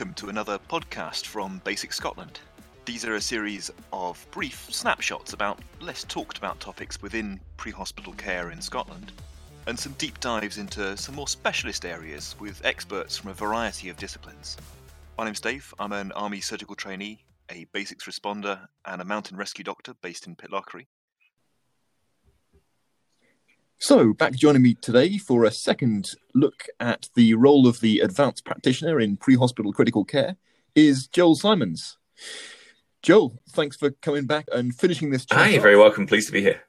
welcome to another podcast from BASICS Scotland. These are a series of brief snapshots about less talked about topics within pre hospital care in Scotland, and some deep dives into some more specialist areas with experts from a variety of disciplines. My name's Dave, I'm an Army surgical trainee, a basics responder, and a mountain rescue doctor based in Pitlochry. So, back joining me today for a second look at the role of the advanced practitioner in pre hospital critical care is Joel Simons. Joel, thanks for coming back and finishing this chat. Hi, you're very welcome. Pleased to be here.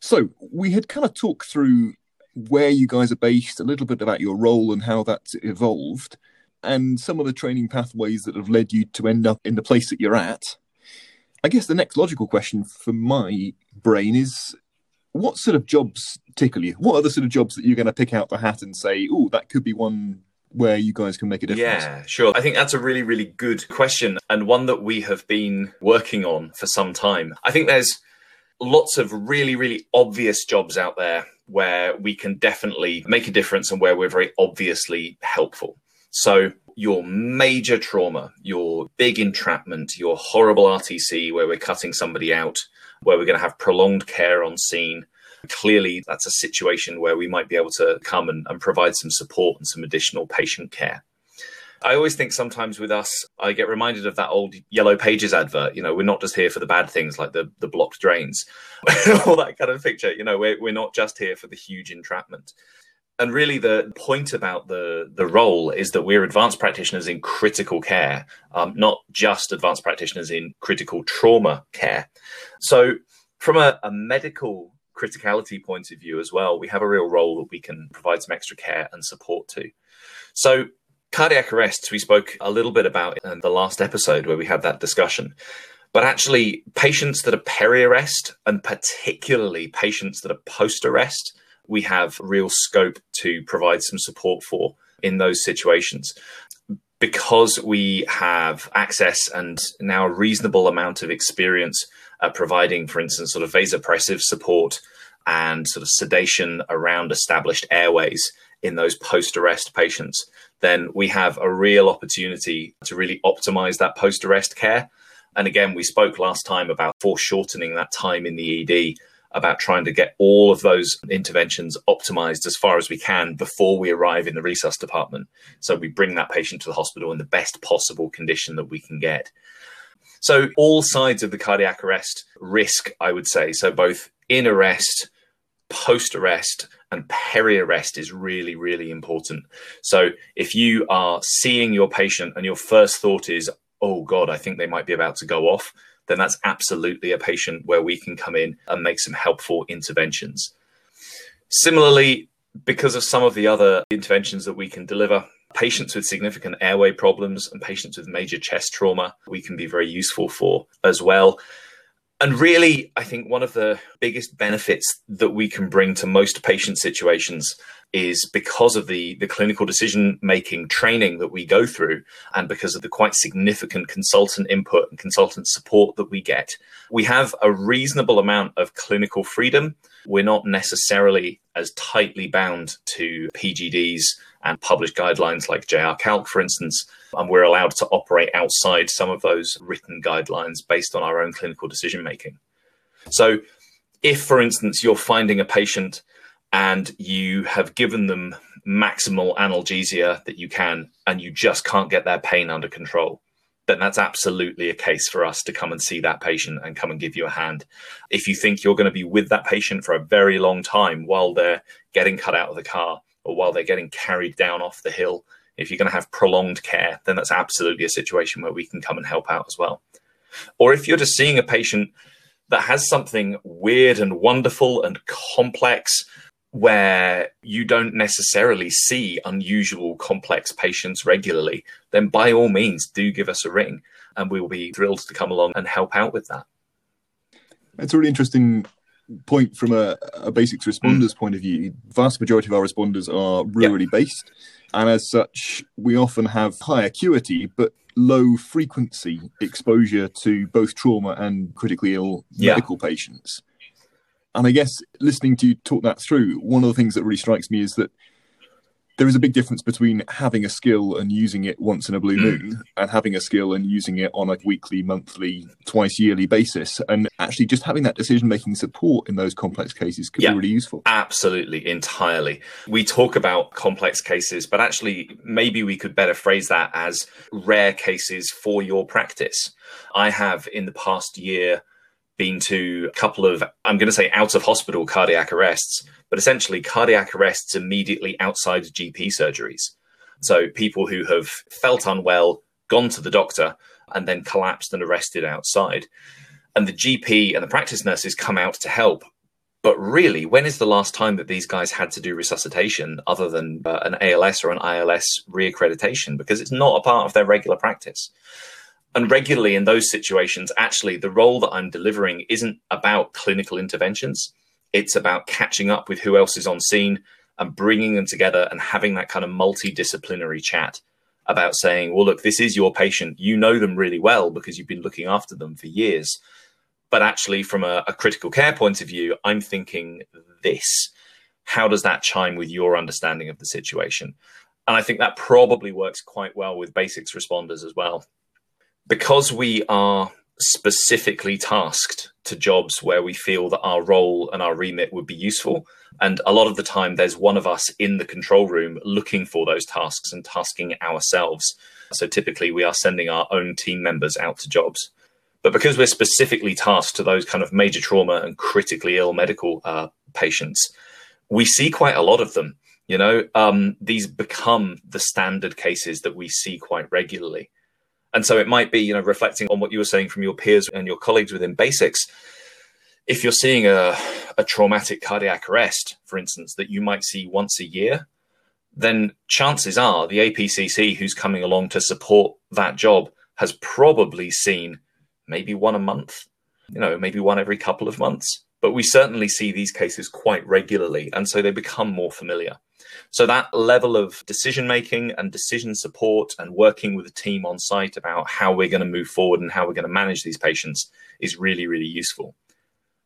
So, we had kind of talked through where you guys are based, a little bit about your role and how that's evolved, and some of the training pathways that have led you to end up in the place that you're at. I guess the next logical question for my brain is what sort of jobs tickle you? What are the sort of jobs that you're going to pick out the hat and say, oh, that could be one where you guys can make a difference? Yeah, sure. I think that's a really, really good question and one that we have been working on for some time. I think there's lots of really, really obvious jobs out there where we can definitely make a difference and where we're very obviously helpful. So, your major trauma, your big entrapment, your horrible RTC where we're cutting somebody out, where we're going to have prolonged care on scene. Clearly, that's a situation where we might be able to come and, and provide some support and some additional patient care. I always think sometimes with us, I get reminded of that old Yellow Pages advert. You know, we're not just here for the bad things like the, the blocked drains, all that kind of picture. You know, we're, we're not just here for the huge entrapment. And really, the point about the, the role is that we're advanced practitioners in critical care, um, not just advanced practitioners in critical trauma care. So, from a, a medical criticality point of view as well, we have a real role that we can provide some extra care and support to. So, cardiac arrests, we spoke a little bit about in the last episode where we had that discussion. But actually, patients that are peri arrest, and particularly patients that are post arrest, we have real scope to provide some support for in those situations. Because we have access and now a reasonable amount of experience at providing, for instance, sort of vasopressive support and sort of sedation around established airways in those post arrest patients, then we have a real opportunity to really optimize that post arrest care. And again, we spoke last time about foreshortening that time in the ED about trying to get all of those interventions optimized as far as we can before we arrive in the resus department. So we bring that patient to the hospital in the best possible condition that we can get. So all sides of the cardiac arrest risk, I would say, so both in arrest, post arrest, and peri arrest is really, really important. So if you are seeing your patient and your first thought is, oh God, I think they might be about to go off, then that's absolutely a patient where we can come in and make some helpful interventions. Similarly, because of some of the other interventions that we can deliver, patients with significant airway problems and patients with major chest trauma, we can be very useful for as well. And really, I think one of the biggest benefits that we can bring to most patient situations is because of the, the clinical decision making training that we go through and because of the quite significant consultant input and consultant support that we get. We have a reasonable amount of clinical freedom. We're not necessarily as tightly bound to PGDs and published guidelines like JRCALC, for instance, and we're allowed to operate outside some of those written guidelines based on our own clinical decision making. So, if, for instance, you're finding a patient and you have given them maximal analgesia that you can, and you just can't get their pain under control, then that's absolutely a case for us to come and see that patient and come and give you a hand. If you think you're going to be with that patient for a very long time while they're getting cut out of the car, or while they're getting carried down off the hill, if you're going to have prolonged care, then that's absolutely a situation where we can come and help out as well. Or if you're just seeing a patient that has something weird and wonderful and complex where you don't necessarily see unusual complex patients regularly, then by all means do give us a ring and we will be thrilled to come along and help out with that. It's a really interesting point from a, a basics responders mm. point of view, vast majority of our responders are rurally yep. based, and as such, we often have high acuity but low frequency exposure to both trauma and critically ill yeah. medical patients. And I guess listening to you talk that through, one of the things that really strikes me is that there is a big difference between having a skill and using it once in a blue Mm. moon and having a skill and using it on a weekly, monthly, twice yearly basis. And actually, just having that decision making support in those complex cases could Yeah. be really useful. Absolutely, entirely. We talk about complex cases, but actually, maybe we could better phrase that as rare cases for your practice. I have in the past year been to a couple of, I'm going to say out of hospital cardiac arrests, but essentially cardiac arrests immediately outside GP surgeries. So people who have felt unwell, gone to the doctor, and then collapsed and arrested outside. And the GP and the practice nurses come out to help. But really, when is the last time that these guys had to do resuscitation other than uh, an ALS or an ILS reaccreditation? Because it's not a part of their regular practice. And regularly in those situations, actually, the role that I'm delivering isn't about clinical interventions. It's about catching up with who else is on scene and bringing them together and having that kind of multidisciplinary chat about saying, well, look, this is your patient. You know them really well because you've been looking after them for years. But actually, from a, a critical care point of view, I'm thinking this. How does that chime with your understanding of the situation? And I think that probably works quite well with basics responders as well. Because we are specifically tasked to jobs where we feel that our role and our remit would be useful. And a lot of the time, there's one of us in the control room looking for those tasks and tasking ourselves. So typically, we are sending our own team members out to jobs. But because we're specifically tasked to those kind of major trauma and critically ill medical uh, patients, we see quite a lot of them. You know, um, these become the standard cases that we see quite regularly. And so it might be, you know, reflecting on what you were saying from your peers and your colleagues within basics. If you're seeing a, a traumatic cardiac arrest, for instance, that you might see once a year, then chances are the APCC who's coming along to support that job has probably seen maybe one a month, you know, maybe one every couple of months. But we certainly see these cases quite regularly. And so they become more familiar. So that level of decision making and decision support and working with a team on site about how we're going to move forward and how we're going to manage these patients is really, really useful.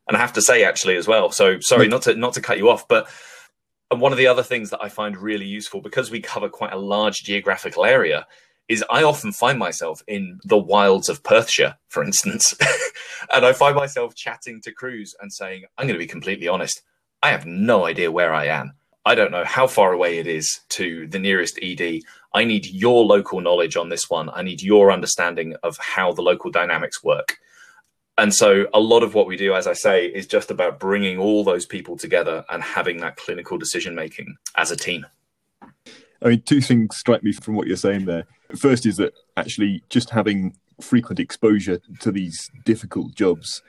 And I have to say, actually, as well. So sorry, mm. not to not to cut you off, but and one of the other things that I find really useful because we cover quite a large geographical area is I often find myself in the wilds of Perthshire, for instance, and I find myself chatting to crews and saying, "I'm going to be completely honest. I have no idea where I am. I don't know how far away it is to the nearest ED. I need your local knowledge on this one. I need your understanding of how the local dynamics work. And so, a lot of what we do, as I say, is just about bringing all those people together and having that clinical decision making as a team. I mean, two things strike me from what you're saying there. First is that actually just having frequent exposure to these difficult jobs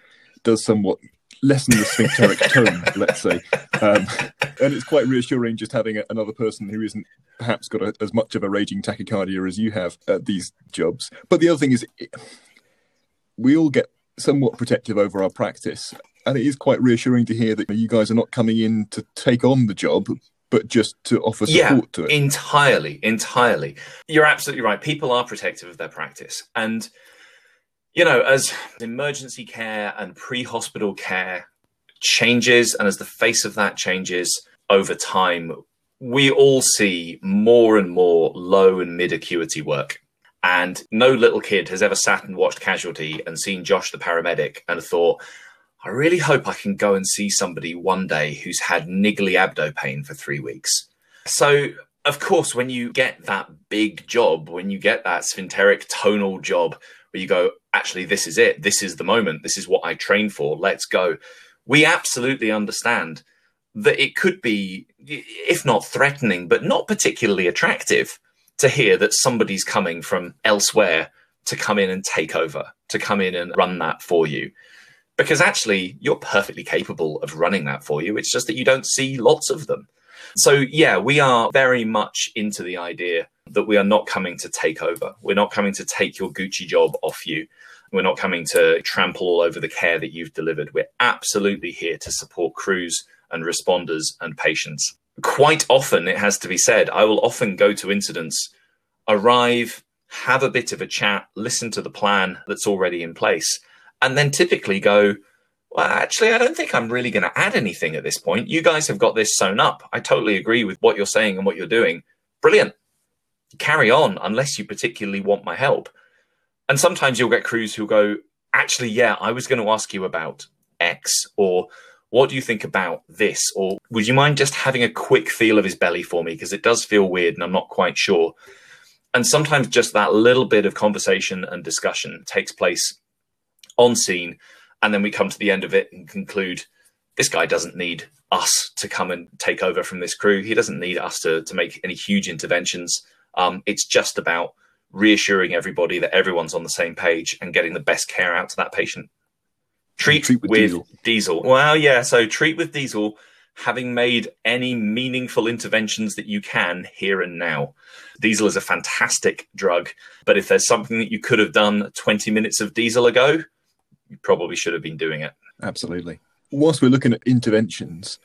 does somewhat lessen the sphincteric tone, let's say. Um, and it's quite reassuring just having a, another person who isn't perhaps got a, as much of a raging tachycardia as you have at these jobs. But the other thing is, it, we all get somewhat protective over our practice. And it is quite reassuring to hear that you guys are not coming in to take on the job, but just to offer support yeah, to it. Entirely, entirely. You're absolutely right. People are protective of their practice. And, you know, as emergency care and pre hospital care changes, and as the face of that changes over time, we all see more and more low and mid acuity work. And no little kid has ever sat and watched Casualty and seen Josh the paramedic and thought, I really hope I can go and see somebody one day who's had niggly abdo pain for three weeks. So, of course, when you get that big job, when you get that sphincteric tonal job where you go, actually, this is it, this is the moment, this is what I trained for, let's go, we absolutely understand that it could be, if not threatening, but not particularly attractive to hear that somebody's coming from elsewhere to come in and take over, to come in and run that for you because actually you're perfectly capable of running that for you. It's just that you don't see lots of them. So, yeah, we are very much into the idea that we are not coming to take over. We're not coming to take your Gucci job off you. We're not coming to trample all over the care that you've delivered. We're absolutely here to support crews and responders and patients. Quite often, it has to be said, I will often go to incidents, arrive, have a bit of a chat, listen to the plan that's already in place and then typically go, well, actually, I don't think I'm really going to add anything at this point. You guys have got this sewn up. I totally agree with what you're saying and what you're doing. brilliant. Carry on unless you particularly want my help. And sometimes you'll get crews who go, actually, yeah, I was going to ask you about X or what do you think about this? Or would you mind just having a quick feel of his belly for me? Because it does feel weird and I'm not quite sure. And sometimes just that little bit of conversation and discussion takes place on scene. And then we come to the end of it and conclude this guy doesn't need us to come and take over from this crew. He doesn't need us to, to make any huge interventions. Um, it's just about reassuring everybody that everyone's on the same page and getting the best care out to that patient. Treat, treat with, with diesel. diesel. Well, yeah. So treat with diesel, having made any meaningful interventions that you can here and now. Diesel is a fantastic drug, but if there's something that you could have done 20 minutes of diesel ago, you probably should have been doing it. Absolutely. Whilst we're looking at interventions,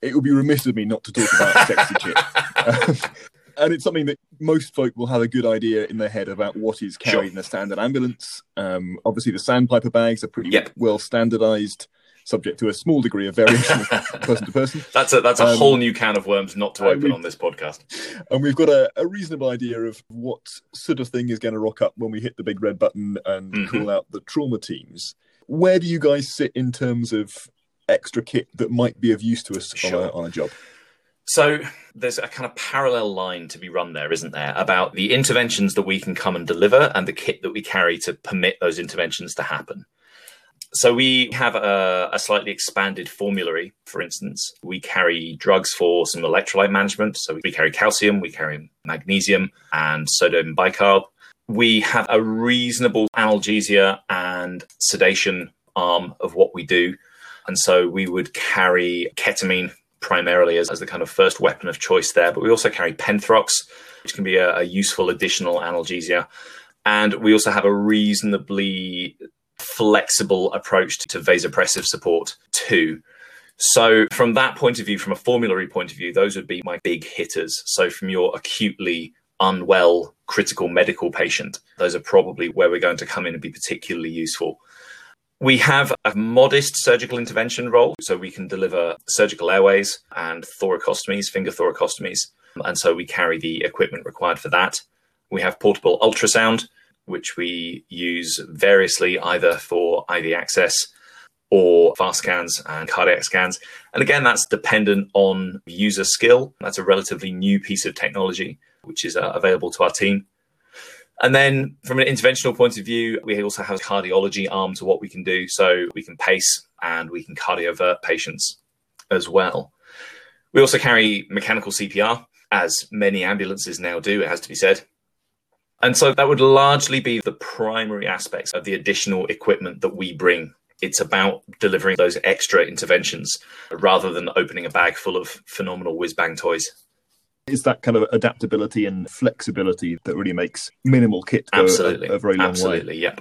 it would be remiss of me not to talk about sexy chick. and it's something that most folk will have a good idea in their head about what is carried sure. in a standard ambulance. Um, obviously, the sandpiper bags are pretty yep. well standardized, subject to a small degree of variation person to person. That's a that's a um, whole new can of worms not to open on this podcast. And we've got a, a, reasonable idea of what sort of thing is going to rock up when we hit the big red button and mm-hmm. call out the trauma teams. Where do you guys sit in terms of extra kit that might be of use to us sure. on, a, on a job? So there's a kind of parallel line to be run there, isn't there, about the interventions that we can come and deliver and the kit that we carry to permit those interventions to happen. So we have a, a, slightly expanded formulary. For instance, we carry drugs for some electrolyte management. So we carry calcium, we carry magnesium, and sodium bicarb. We have a reasonable analgesia and sedation arm of what we do. And so we would carry ketamine primarily as, as the kind of first weapon of choice there. But we also carry Penthrox, which can be a, a useful additional analgesia. And we also have a reasonably flexible approach to vasopressive support too. So, from that point of view, from a formulary point of view, those would be my big hitters. So, from your acutely unwell critical medical patient, those are probably where we're going to come in and be particularly useful. We have a modest surgical intervention role, so we can deliver surgical airways and thoracostomies, finger thoracostomies. And so we carry the equipment required for that. We have portable ultrasound, which we use variously either for IV access or fast scans and cardiac scans. And again, that's dependent on user skill. That's a relatively new piece of technology, which is uh, available to our team. And then from an interventional point of view, we also have cardiology arm to what we can do. So we can pace and we can cardiovert patients as well. We also carry mechanical CPR, as many ambulances now do, it has to be said. And so that would largely be the primary aspects of the additional equipment that we bring. It's about delivering those extra interventions rather than opening a bag full of phenomenal whiz bang toys. It's that kind of adaptability and flexibility that really makes minimal kit go Absolutely. A, a very long Absolutely, way. yep.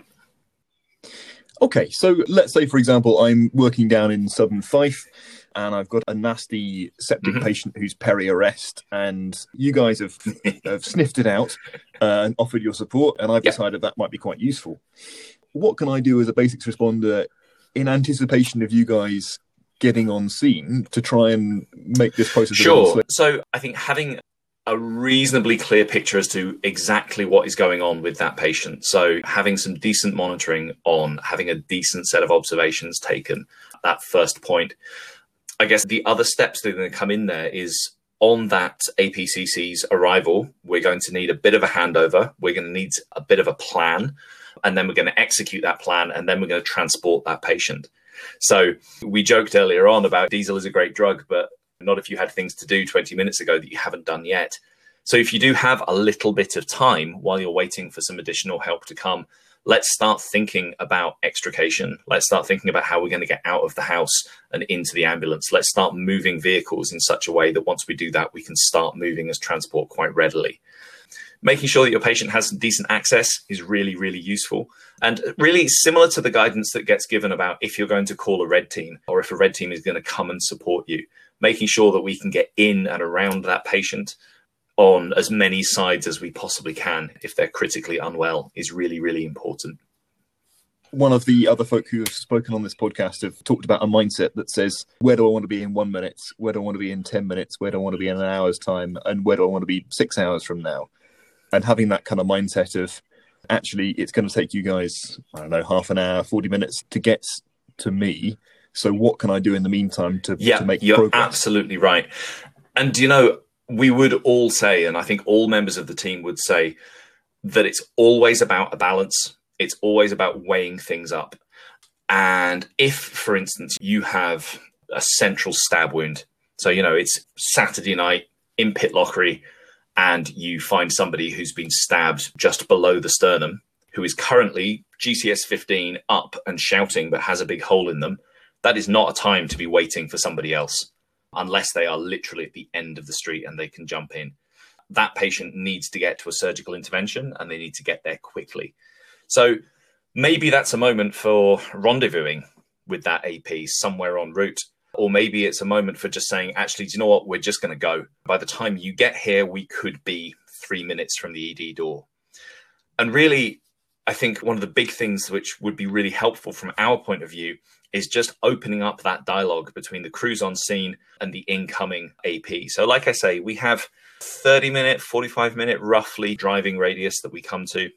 Okay, so let's say, for example, I'm working down in southern Fife and I've got a nasty septic mm-hmm. patient who's peri arrest, and you guys have, have sniffed it out uh, and offered your support, and I've yep. decided that might be quite useful. What can I do as a basics responder in anticipation of you guys getting on scene to try and make this process sure. so i think having a reasonably clear picture as to exactly what is going on with that patient. So having some decent monitoring on having a decent set of observations taken that first point. I guess the other steps that are going to come in there is on that apcc's arrival we're going to need a bit of a handover. We're going to need a bit of a plan and then we're going to execute that plan and then we're going to transport that patient so we joked earlier on about diesel is a great drug, but not if you had things to do 20 minutes ago that you haven't done yet. So if you do have a little bit of time while you're waiting for some additional help to come, let's start thinking about extrication. Let's start thinking about how we're going to get out of the house and into the ambulance. Let's start moving vehicles in such a way that once we do that, we can start moving as transport quite readily making sure that your patient has decent access is really, really useful. And really similar to the guidance that gets given about if you're going to call a red team or if a red team is going to come and support you, making sure that we can get in and around that patient on as many sides as we possibly can if they're critically unwell is really, really important. one of the other folk who have spoken on this podcast have talked about a mindset that says, where do I want to be in one minute? Where do I want to be in 10 minutes? Where do I want to be in an hour's time? And where do I want to be six hours from now? And having that kind of mindset of actually, it's going to take you guys, I don't know, half an hour, 40 minutes to get to me. So what can I do in the meantime to, yeah, to make you're progress? absolutely right. And you know, we would all say, and I think all members of the team would say, that it's always about a balance it's always about weighing things up. And if, for instance, you have a central stab wound, so, you know, it's Saturday night in Pitlochry, and you find somebody who's been stabbed just below the sternum, who is currently GCS 15 up and shouting, but has a big hole in them, that is not a time to be waiting for somebody else unless they are literally at the end of the street and they can jump in. That patient needs to get to a surgical intervention and they need to get there quickly. So maybe that's a moment for rendezvousing with that AP somewhere en route. Or maybe it's a moment for just saying, actually, do you know what? We're just going to go. By the time you get here, we could be three minutes from the ED door. And really, I think one of the big things which would be really helpful from our point of view is just opening up that dialogue between the crews on scene and the incoming AP. So, like I say, we have 30 minute, 45 minute roughly driving radius that we come to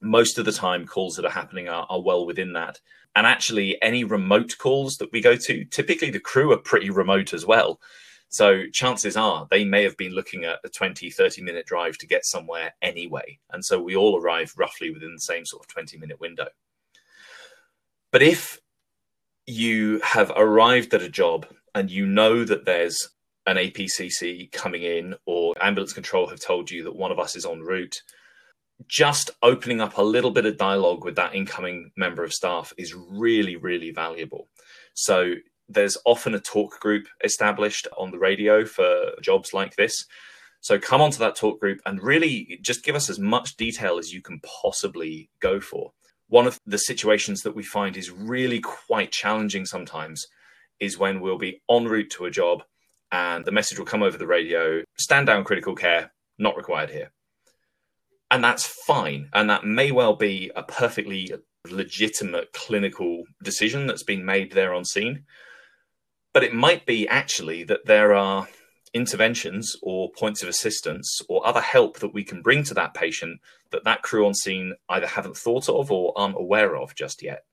most of the time calls that are happening are, are well within that and actually any remote calls that we go to typically the crew are pretty remote as well. So chances are they may have been looking at a 20 30 minute drive to get somewhere anyway. And so we all arrive roughly within the same sort of 20 minute window. But if you have arrived at a job and you know that there's an APCC coming in or ambulance control have told you that one of us is en route just opening up a little bit of dialogue with that incoming member of staff is really, really valuable. So there's often a talk group established on the radio for jobs like this. So come onto that talk group and really just give us as much detail as you can possibly go for. One of the situations that we find is really quite challenging sometimes is when we'll be en route to a job and the message will come over the radio stand down critical care, not required here and that's fine. And that may well be a perfectly legitimate clinical decision that's been made there on scene. But it might be actually that there are interventions or points of assistance or other help that we can bring to that patient that that crew on scene either haven't thought of or aren't aware of just yet.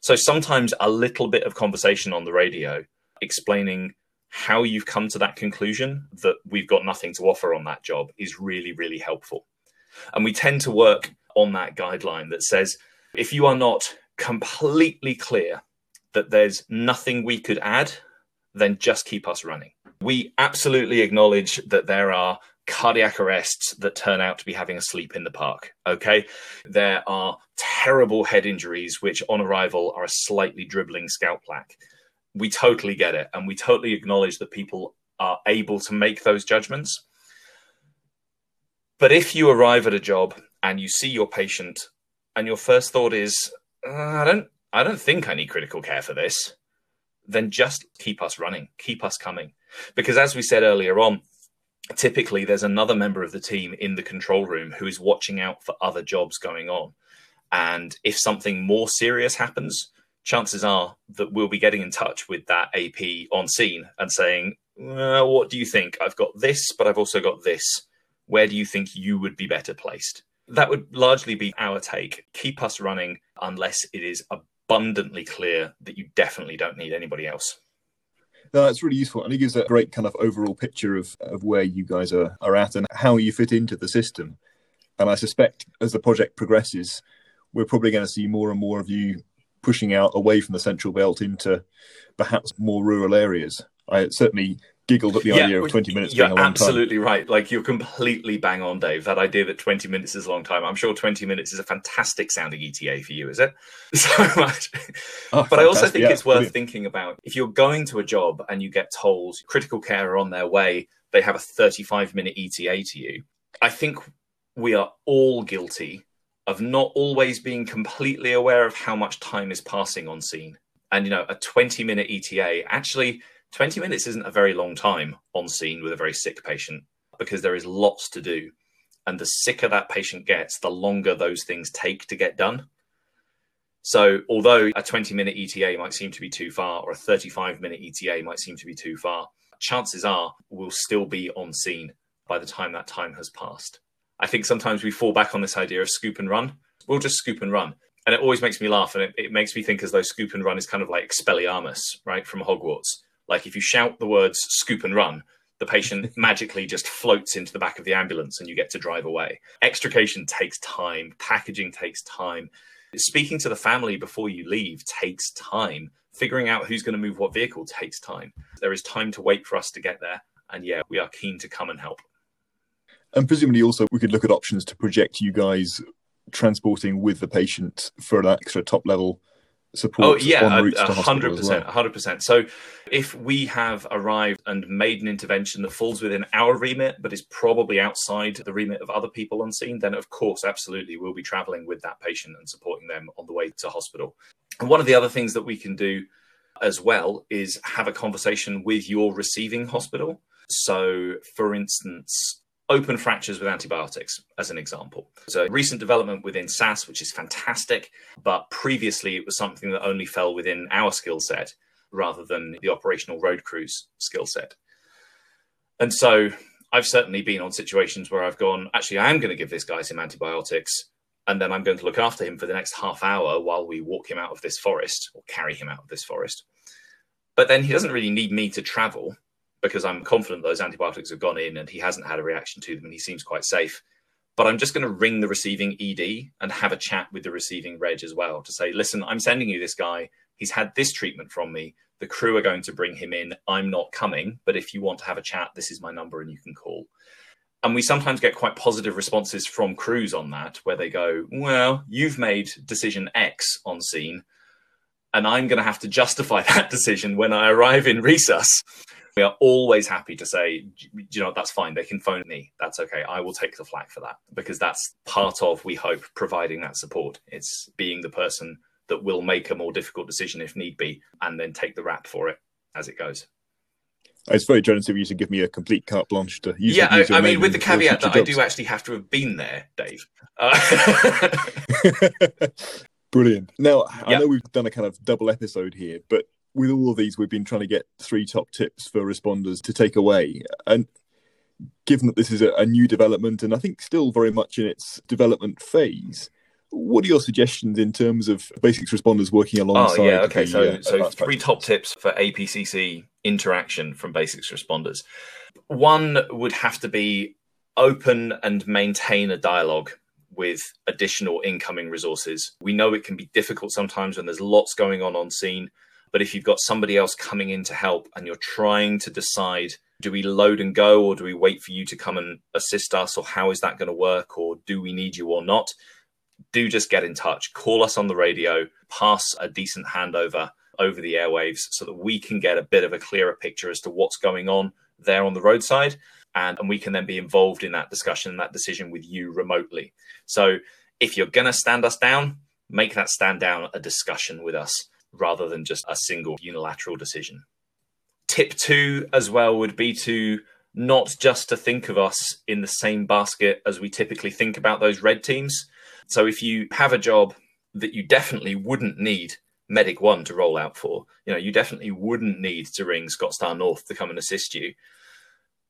So sometimes a little bit of conversation on the radio explaining how you've come to that conclusion that we've got nothing to offer on that job is really, really helpful. And we tend to work on that guideline that says if you are not completely clear that there's nothing we could add, then just keep us running. We absolutely acknowledge that there are cardiac arrests that turn out to be having a sleep in the park. Okay. There are terrible head injuries, which on arrival are a slightly dribbling scalp plaque. We totally get it. And we totally acknowledge that people are able to make those judgments. But if you arrive at a job and you see your patient and your first thought is, uh, I don't, I don't think I need critical care for this, then just keep us running, keep us coming. Because as we said earlier on, typically there's another member of the team in the control room who is watching out for other jobs going on. And if something more serious happens, chances are that we'll be getting in touch with that AP on scene and saying, well, What do you think? I've got this, but I've also got this where do you think you would be better placed? That would largely be our take. Keep us running unless it is abundantly clear that you definitely don't need anybody else. No, that's really useful. And it gives a great kind of overall picture of, of where you guys are, are at and how you fit into the system. And I suspect as the project progresses, we're probably going to see more and more of you pushing out away from the central belt into perhaps more rural areas. I certainly giggled at the yeah, idea of 20 minutes you're being a long time. absolutely time. right like you're completely bang on dave that idea that 20 minutes is a long time i'm sure 20 minutes is a fantastic sounding eta for you is it so much oh, but i also think yeah, it's worth brilliant. thinking about if you're going to a job and you get told critical care are on their way they have a 35 minute eta to you i think we are all guilty of not always being completely aware of how much time is passing on scene and you know a 20 minute eta actually 20 minutes isn't a very long time on scene with a very sick patient because there is lots to do. And the sicker that patient gets, the longer those things take to get done. So, although a 20 minute ETA might seem to be too far, or a 35 minute ETA might seem to be too far, chances are we'll still be on scene by the time that time has passed. I think sometimes we fall back on this idea of scoop and run. We'll just scoop and run. And it always makes me laugh. And it, it makes me think as though scoop and run is kind of like Expelliarmus, right, from Hogwarts. Like if you shout the words scoop and run, the patient magically just floats into the back of the ambulance and you get to drive away. Extrication takes time, packaging takes time. Speaking to the family before you leave takes time. Figuring out who's going to move what vehicle takes time. There is time to wait for us to get there. And yeah, we are keen to come and help. And presumably, also, we could look at options to project you guys transporting with the patient for an extra top level support oh yeah hundred percent hundred percent. So if we have arrived and made an intervention that falls within our remit but is probably outside the remit of other people on scene then of course absolutely we'll be traveling with that patient and supporting them on the way to hospital. And one of the other things that we can do as well is have a conversation with your receiving hospital. So for instance open fractures with antibiotics, as an example. So, recent development within SAS, which is fantastic, but previously it was something that only fell within our skill set rather than the operational road crews skill set. And so, I've certainly been on situations where I've gone, actually, I am going to give this guy some antibiotics, and then I'm going to look after him for the next half hour while we walk him out of this forest or carry him out of this forest. But then he doesn't really need me to travel because I'm confident those antibiotics have gone in and he hasn't had a reaction to them and he seems quite safe. But I'm just going to ring the receiving ED and have a chat with the receiving reg as well to say, listen, I'm sending you this guy. He's had this treatment from me. The crew are going to bring him in. I'm not coming, but if you want to have a chat, this is my number and you can call. And we sometimes get quite positive responses from crews on that, where they go, Well, you've made decision X on scene, and I'm going to have to justify that decision when I arrive in resus we are always happy to say, you know, that's fine. They can phone me. That's okay. I will take the flak for that because that's part of, we hope, providing that support. It's being the person that will make a more difficult decision if need be and then take the rap for it as it goes. It's very generous of you to give me a complete carte blanche to use. Yeah, I, I mean, with the caveat that jobs. I do actually have to have been there, Dave. Uh... Brilliant. Now, I know we've done a kind of double episode here, but with all of these, we've been trying to get three top tips for responders to take away. And given that this is a, a, new development and I think still very much in its development phase, what are your suggestions in terms of basics responders working alongside? Oh yeah, okay. The, so, uh, so three top tips for APCC interaction from basics responders. One would have to be open and maintain a dialogue with additional incoming resources. We know it can be difficult sometimes when there's lots going on on scene. But if you've got somebody else coming in to help and you're trying to decide, do we load and go or do we wait for you to come and assist us or how is that going to work or do we need you or not? Do just get in touch. Call us on the radio, pass a decent handover over the airwaves so that we can get a bit of a clearer picture as to what's going on there on the roadside. And, and we can then be involved in that discussion and that decision with you remotely. So if you're going to stand us down, make that stand down a discussion with us rather than just a single unilateral decision. Tip two as well would be to not just to think of us in the same basket as we typically think about those red teams. So if you have a job that you definitely wouldn't need Medic One to roll out for, you know, you definitely wouldn't need to ring ScotSTAR North to come and assist you.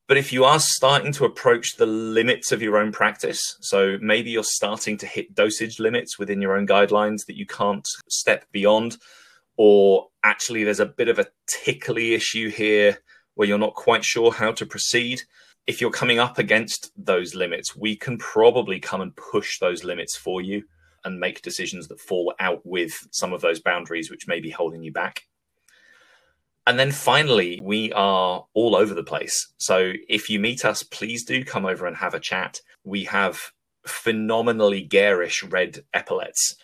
But if you are starting to approach the limits of your own practice, so maybe you're starting to hit dosage limits within your own guidelines that you can't step beyond, or actually there's a bit of a tickly issue here where you're not quite sure how to proceed. If you're coming up against those limits, we can probably come and push those limits for you and make decisions that fall out with some of those boundaries which may be holding you back. And then finally, we are all over the place. So if you meet us, please do come over and have a chat. We have phenomenally garish red epaulets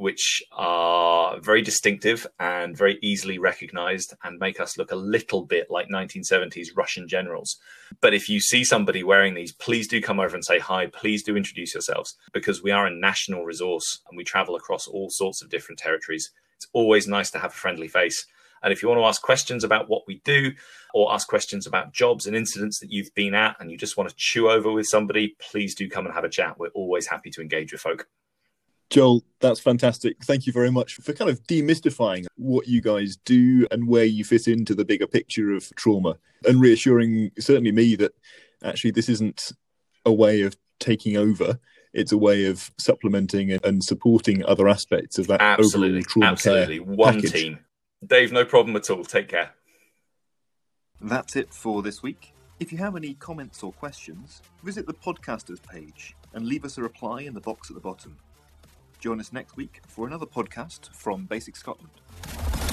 which are very distinctive and very easily recognized and make us look a little bit like 1970s Russian generals. But if you see somebody wearing these, please do come over and say hi. Please do introduce yourselves because we are a national resource and we travel across all sorts of different territories. It's always nice to have a friendly face. And if you want to ask questions about what we do or ask questions about jobs and incidents that you've been at and you just want to chew over with somebody, please do come and have a chat. We're always happy to engage with folk. Joel, that's fantastic. Thank you very much for kind of demystifying what you guys do and where you fit into the bigger picture of trauma and reassuring certainly me that actually this isn't a way of taking over. It's a way of supplementing and supporting other aspects of that absolutely, overall trauma absolutely. care One package. team. Dave, no problem at all. Take care. That's it for this week. If you have any comments or questions, visit the podcasters page and leave us a reply in the box at the bottom. Join us next week for another podcast from BASICS Scotland.